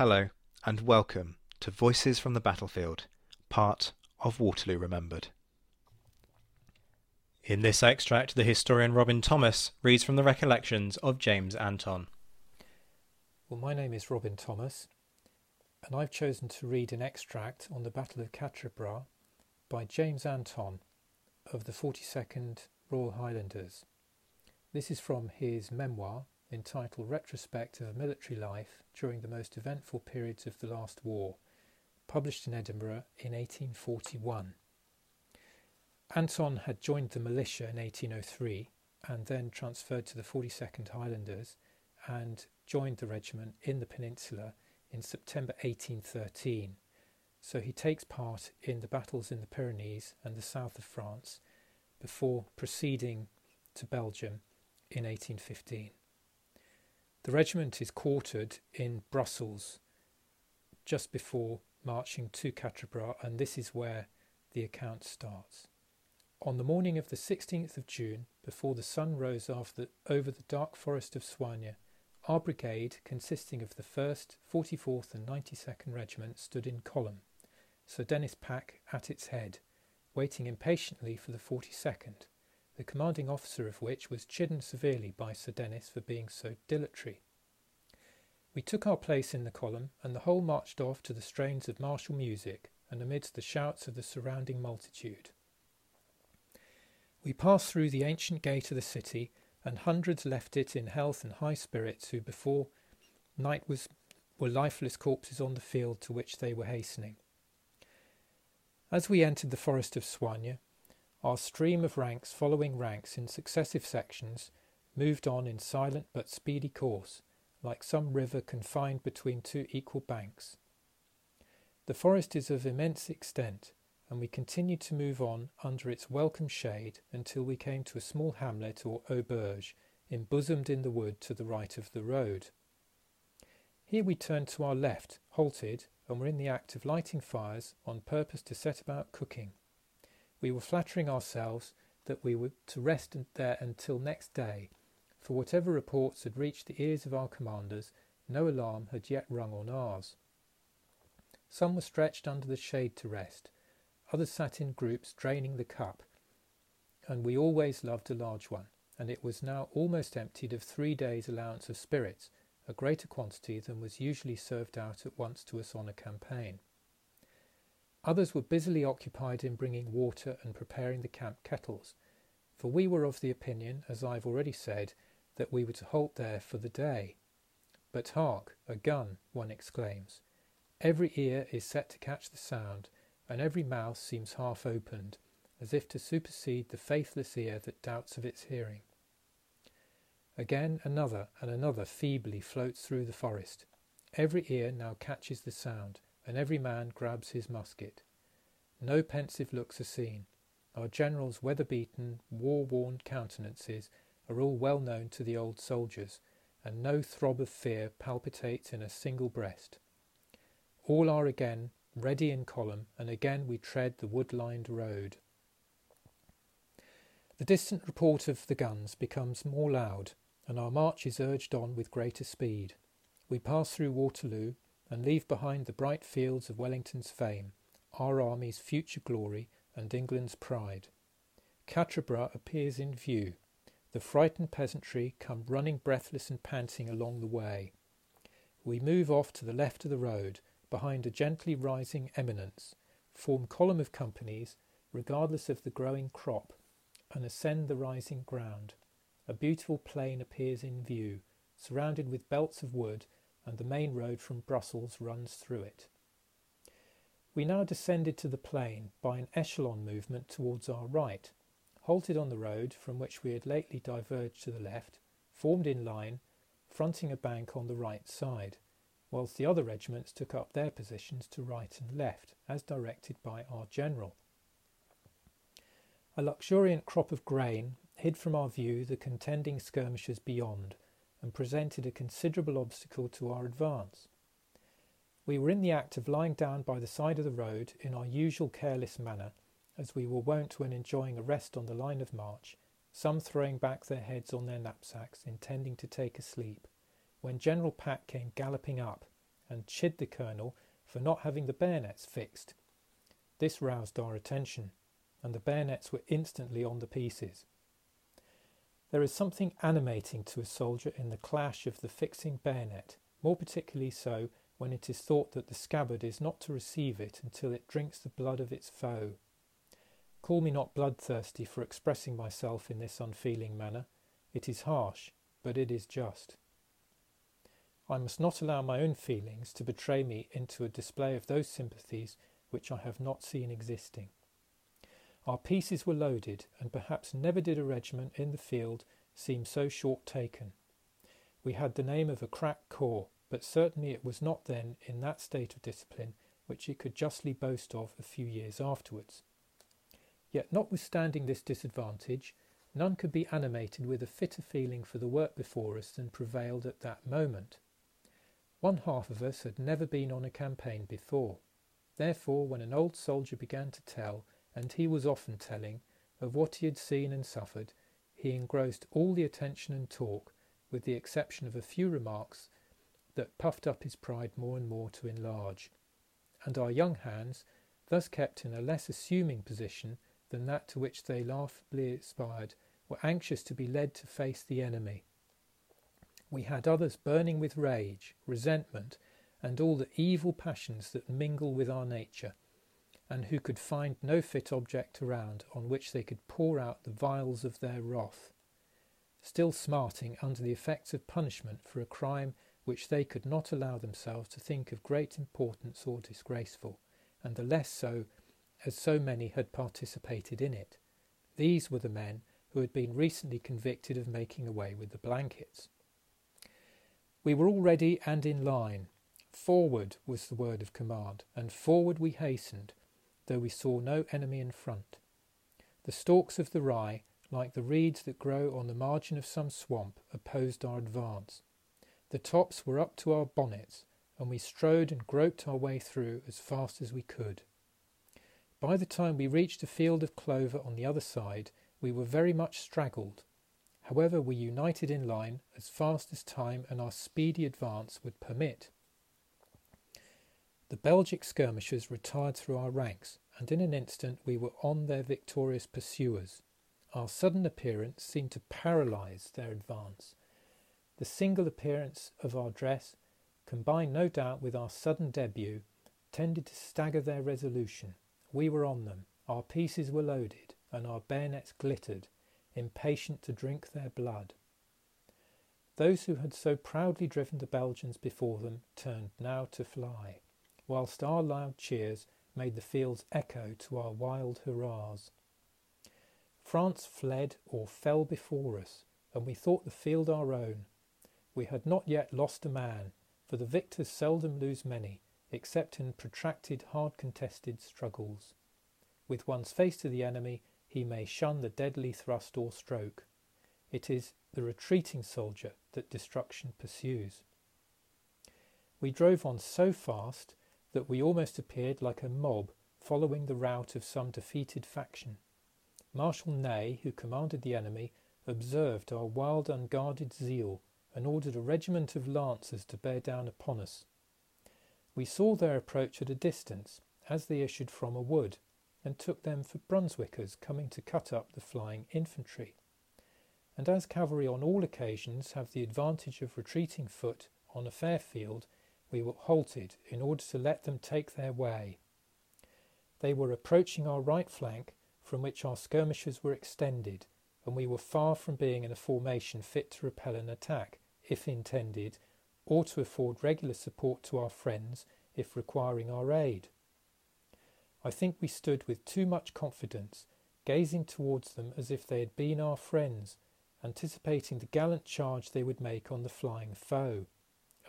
Hello, and welcome to Voices from the Battlefield, part of Waterloo Remembered. In this extract, the historian Robin Thomas reads from the recollections of James Anton. Well, my name is Robin Thomas, and I've chosen to read an extract on the Battle of Quatre Bras by James Anton of the 42nd Royal Highlanders. This is from his memoir entitled Retrospect of a Military Life During the Most Eventful Periods of the Last War, published in Edinburgh in 1841. Anton had joined the militia in 1803 and then transferred to the 42nd Highlanders and joined the regiment in the peninsula in September 1813. So he takes part in the battles in the Pyrenees and the south of France before proceeding to Belgium in 1815. The regiment is quartered in Brussels just before marching to Quatre and this is where the account starts. On the morning of the 16th of June, before the sun rose after, over the dark forest of Soignes, our brigade, consisting of the 1st, 44th, and 92nd Regiment, stood in column, Sir Denis Pack at its head, waiting impatiently for the 42nd, the commanding officer of which was chidden severely by Sir Denis for being so dilatory. We took our place in the column, and the whole marched off to the strains of martial music and amidst the shouts of the surrounding multitude. We passed through the ancient gate of the city, and hundreds left it in health and high spirits who before night was were lifeless corpses on the field to which they were hastening. As we entered the forest of Soignes, our stream of ranks following ranks in successive sections moved on in silent but speedy course, like some river confined between two equal banks. The forest is of immense extent, and we continued to move on under its welcome shade until we came to a small hamlet or auberge, embosomed in the wood to the right of the road. Here we turned to our left, halted, and were in the act of lighting fires on purpose to set about cooking. We were flattering ourselves that we were to rest there until next day, for whatever reports had reached the ears of our commanders, no alarm had yet rung on ours. Some were stretched under the shade to rest, others sat in groups draining the cup, and we always loved a large one, and it was now almost emptied of three days' allowance of spirits, a greater quantity than was usually served out at once to us on a campaign. Others were busily occupied in bringing water and preparing the camp kettles, for we were of the opinion, as I have already said, that we were to halt there for the day. But hark, a gun, one exclaims. Every ear is set to catch the sound, and every mouth seems half opened, as if to supersede the faithless ear that doubts of its hearing. Again another and another feebly floats through the forest. Every ear now catches the sound, and every man grabs his musket. No pensive looks are seen. Our general's weather beaten, war worn countenances are all well known to the old soldiers, and no throb of fear palpitates in a single breast. All are again ready in column, and again we tread the wood lined road. The distant report of the guns becomes more loud, and our march is urged on with greater speed. We pass through Waterloo and leave behind the bright fields of Wellington's fame, our army's future glory, and England's pride. Quatre-Bras appears in view. The frightened peasantry come running breathless and panting along the way. We move off to the left of the road, behind a gently rising eminence, form column of companies, regardless of the growing crop, and ascend the rising ground. A beautiful plain appears in view, surrounded with belts of wood, and the main road from Brussels runs through it. We now descended to the plain by an echelon movement towards our right, halted on the road from which we had lately diverged to the left, formed in line, fronting a bank on the right side, whilst the other regiments took up their positions to right and left, as directed by our general. A luxuriant crop of grain hid from our view the contending skirmishers beyond, and presented a considerable obstacle to our advance. We were in the act of lying down by the side of the road in our usual careless manner, as we were wont when enjoying a rest on the line of march, some throwing back their heads on their knapsacks, intending to take a sleep, when General Pack came galloping up and chid the colonel for not having the bayonets fixed. This roused our attention, and the bayonets were instantly on the pieces. There is something animating to a soldier in the clash of the fixing bayonet, more particularly so when it is thought that the scabbard is not to receive it until it drinks the blood of its foe. Call me not bloodthirsty for expressing myself in this unfeeling manner. It is harsh, but it is just. I must not allow my own feelings to betray me into a display of those sympathies which I have not seen existing. Our pieces were loaded, and perhaps never did a regiment in the field seem so short taken. We had the name of a crack corps, but certainly it was not then in that state of discipline which it could justly boast of a few years afterwards. Yet, notwithstanding this disadvantage, none could be animated with a fitter feeling for the work before us than prevailed at that moment. One half of us had never been on a campaign before. Therefore, when an old soldier began to tell and he was often telling, of what he had seen and suffered, he engrossed all the attention and talk, with the exception of a few remarks that puffed up his pride more and more to enlarge. And our young hands, thus kept in a less assuming position than that to which they laughably aspired, were anxious to be led to face the enemy. We had others burning with rage, resentment, and all the evil passions that mingle with our nature, and who could find no fit object around on which they could pour out the vials of their wrath, still smarting under the effects of punishment for a crime which they could not allow themselves to think of great importance or disgraceful, and the less so as so many had participated in it. These were the men who had been recently convicted of making away with the blankets. We were all ready and in line. Forward was the word of command, and forward we hastened, though we saw no enemy in front. The stalks of the rye, like the reeds that grow on the margin of some swamp, opposed our advance. The tops were up to our bonnets, and we strode and groped our way through as fast as we could. By the time we reached a field of clover on the other side, we were very much straggled. However, we united in line as fast as time and our speedy advance would permit. The Belgic skirmishers retired through our ranks, and in an instant we were on their victorious pursuers. Our sudden appearance seemed to paralyse their advance. The single appearance of our dress, combined no doubt with our sudden debut, tended to stagger their resolution. We were on them, our pieces were loaded, and our bayonets glittered, impatient to drink their blood. Those who had so proudly driven the Belgians before them turned now to fly whilst our loud cheers made the fields echo to our wild hurrahs. France fled or fell before us, and we thought the field our own. We had not yet lost a man, for the victors seldom lose many, except in protracted, hard contested struggles. With one's face to the enemy, he may shun the deadly thrust or stroke. It is the retreating soldier that destruction pursues. We drove on so fast that we almost appeared like a mob following the route of some defeated faction. Marshal Ney, who commanded the enemy, observed our wild, unguarded zeal and ordered a regiment of lancers to bear down upon us. We saw their approach at a distance as they issued from a wood and took them for Brunswickers coming to cut up the flying infantry. And as cavalry on all occasions have the advantage of retreating foot on a fair field, we were halted in order to let them take their way. They were approaching our right flank, from which our skirmishers were extended, and we were far from being in a formation fit to repel an attack, if intended, or to afford regular support to our friends if requiring our aid. I think we stood with too much confidence, gazing towards them as if they had been our friends, anticipating the gallant charge they would make on the flying foe,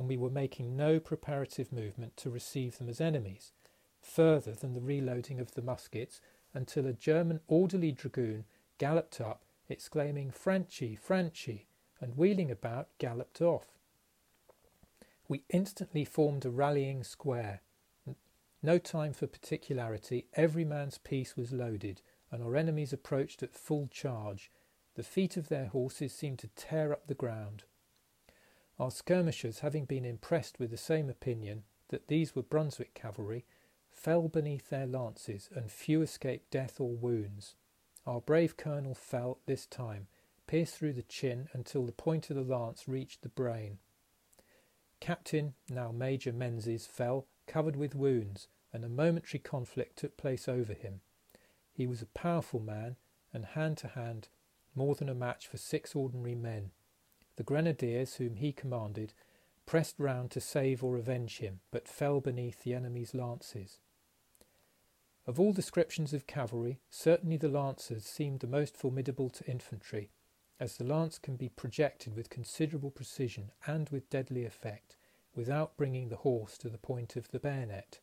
and we were making no preparative movement to receive them as enemies, further than the reloading of the muskets until a German orderly dragoon galloped up, exclaiming Franchi, Franchi, and wheeling about galloped off. We instantly formed a rallying square. No time for particularity, every man's piece was loaded, and our enemies approached at full charge. The feet of their horses seemed to tear up the ground. Our skirmishers, having been impressed with the same opinion that these were Brunswick cavalry, fell beneath their lances, and few escaped death or wounds. Our brave colonel fell this time, pierced through the chin until the point of the lance reached the brain. Captain, now Major Menzies, fell, covered with wounds, and a momentary conflict took place over him. He was a powerful man, and hand to hand more than a match for six ordinary men. The grenadiers, whom he commanded, pressed round to save or avenge him, but fell beneath the enemy's lances. Of all descriptions of cavalry, certainly the lancers seemed the most formidable to infantry, as the lance can be projected with considerable precision and with deadly effect, without bringing the horse to the point of the bayonet.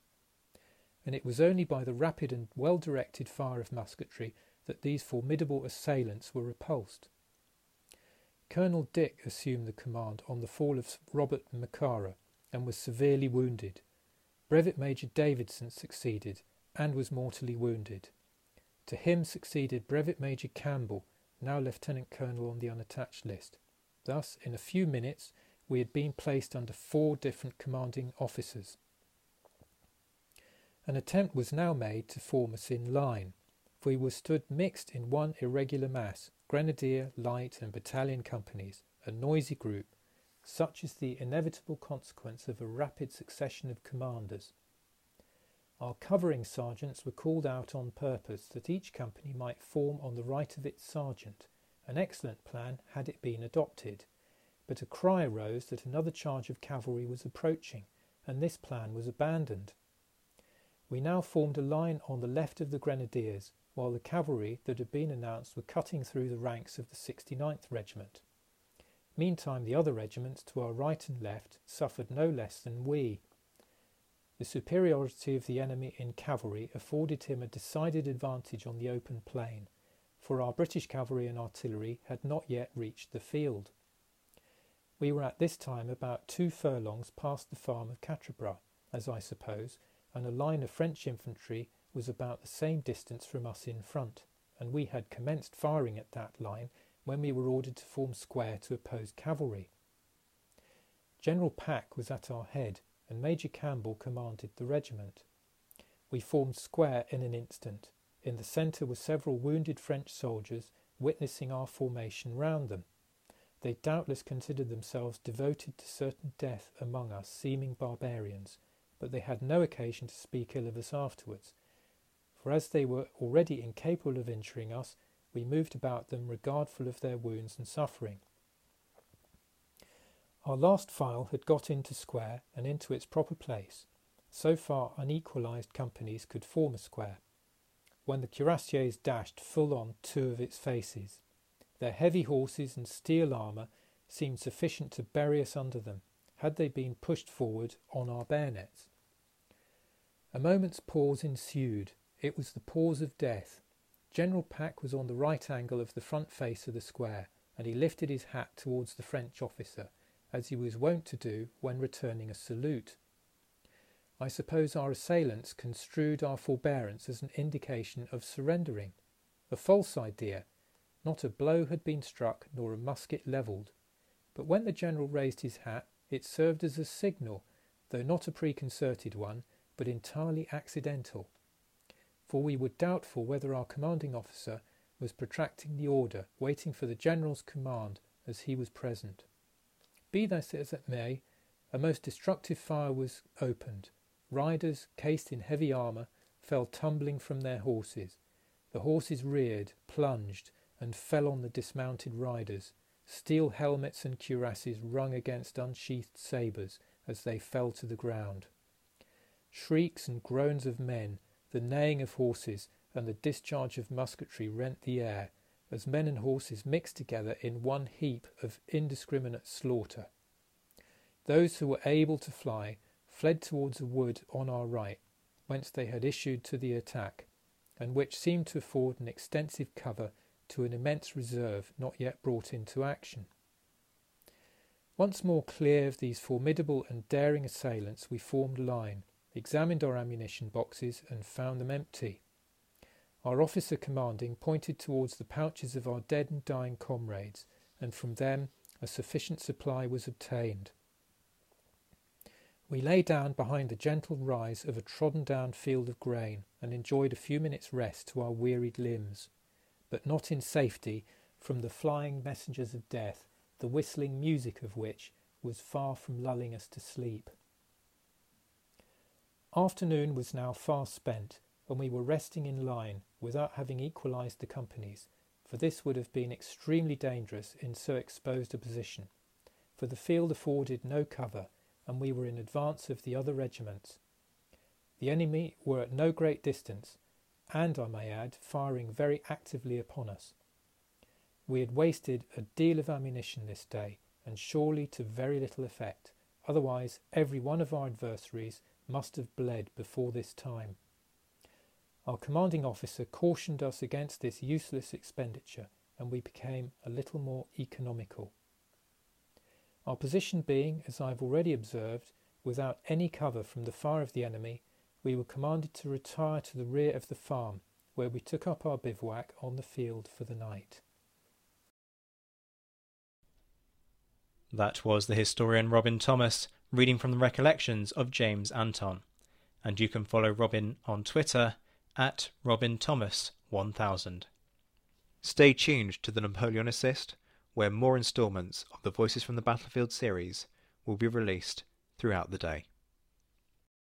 And it was only by the rapid and well directed fire of musketry that these formidable assailants were repulsed. Colonel Dick assumed the command on the fall of Robert Macara and was severely wounded. Brevet Major Davidson succeeded and was mortally wounded. To him succeeded Brevet Major Campbell now Lieutenant Colonel on the unattached list. Thus, in a few minutes, we had been placed under four different commanding officers. An attempt was now made to form us in line, for we were stood mixed in one irregular mass, grenadier, light, and battalion companies, a noisy group. Such is the inevitable consequence of a rapid succession of commanders. Our covering sergeants were called out on purpose that each company might form on the right of its sergeant, an excellent plan had it been adopted. But a cry arose that another charge of cavalry was approaching, and this plan was abandoned. We now formed a line on the left of the grenadiers, while the cavalry that had been announced were cutting through the ranks of the 69th Regiment. Meantime, the other regiments to our right and left suffered no less than we. The superiority of the enemy in cavalry afforded him a decided advantage on the open plain, for our British cavalry and artillery had not yet reached the field. We were at this time about two furlongs past the farm of Quatre-Bras, as I suppose, and a line of French infantry was about the same distance from us in front, and we had commenced firing at that line when we were ordered to form square to oppose cavalry. General Pack was at our head, and Major Campbell commanded the regiment. We formed square in an instant. In the centre were several wounded French soldiers witnessing our formation round them. They doubtless considered themselves devoted to certain death among us seeming barbarians, but they had no occasion to speak ill of us afterwards, for as they were already incapable of injuring us, we moved about them regardful of their wounds and suffering. Our last file had got into square and into its proper place. So far unequalized companies could form a square, when the cuirassiers dashed full on two of its faces. Their heavy horses and steel armour seemed sufficient to bury us under them, had they been pushed forward on our bayonets. A moment's pause ensued. It was the pause of death. General Pack was on the right angle of the front face of the square, and he lifted his hat towards the French officer, as he was wont to do when returning a salute. I suppose our assailants construed our forbearance as an indication of surrendering. A false idea. Not a blow had been struck, nor a musket levelled. But when the general raised his hat, it served as a signal, though not a preconcerted one, but entirely accidental. For we were doubtful whether our commanding officer was protracting the order, waiting for the general's command as he was present. Be this as it may, a most destructive fire was opened. Riders, cased in heavy armour, fell tumbling from their horses. The horses reared, plunged, and fell on the dismounted riders. Steel helmets and cuirasses rung against unsheathed sabres as they fell to the ground. Shrieks and groans of men, the neighing of horses, and the discharge of musketry rent the air, as men and horses mixed together in one heap of indiscriminate slaughter. Those who were able to fly fled towards a wood on our right, whence they had issued to the attack, and which seemed to afford an extensive cover to an immense reserve not yet brought into action. Once more clear of these formidable and daring assailants, we formed line, examined our ammunition boxes, and found them empty. Our officer commanding pointed towards the pouches of our dead and dying comrades, and from them a sufficient supply was obtained. We lay down behind the gentle rise of a trodden down field of grain and enjoyed a few minutes' rest to our wearied limbs, but not in safety from the flying messengers of death, the whistling music of which was far from lulling us to sleep. Afternoon was now far spent, and we were resting in line without having equalized the companies, for this would have been extremely dangerous in so exposed a position, for the field afforded no cover, and we were in advance of the other regiments. The enemy were at no great distance, and, I may add, firing very actively upon us. We had wasted a deal of ammunition this day, and surely to very little effect, otherwise every one of our adversaries must have bled before this time. Our commanding officer cautioned us against this useless expenditure, and we became a little more economical. Our position being, as I have already observed, without any cover from the fire of the enemy, we were commanded to retire to the rear of the farm, where we took up our bivouac on the field for the night. That was the historian Robin Thomas reading from the recollections of James Anton. And you can follow Robin on Twitter at Robin Thomas 1000. Stay tuned to the Napoleonicist, where more instalments of the Voices from the Battlefield series will be released throughout the day.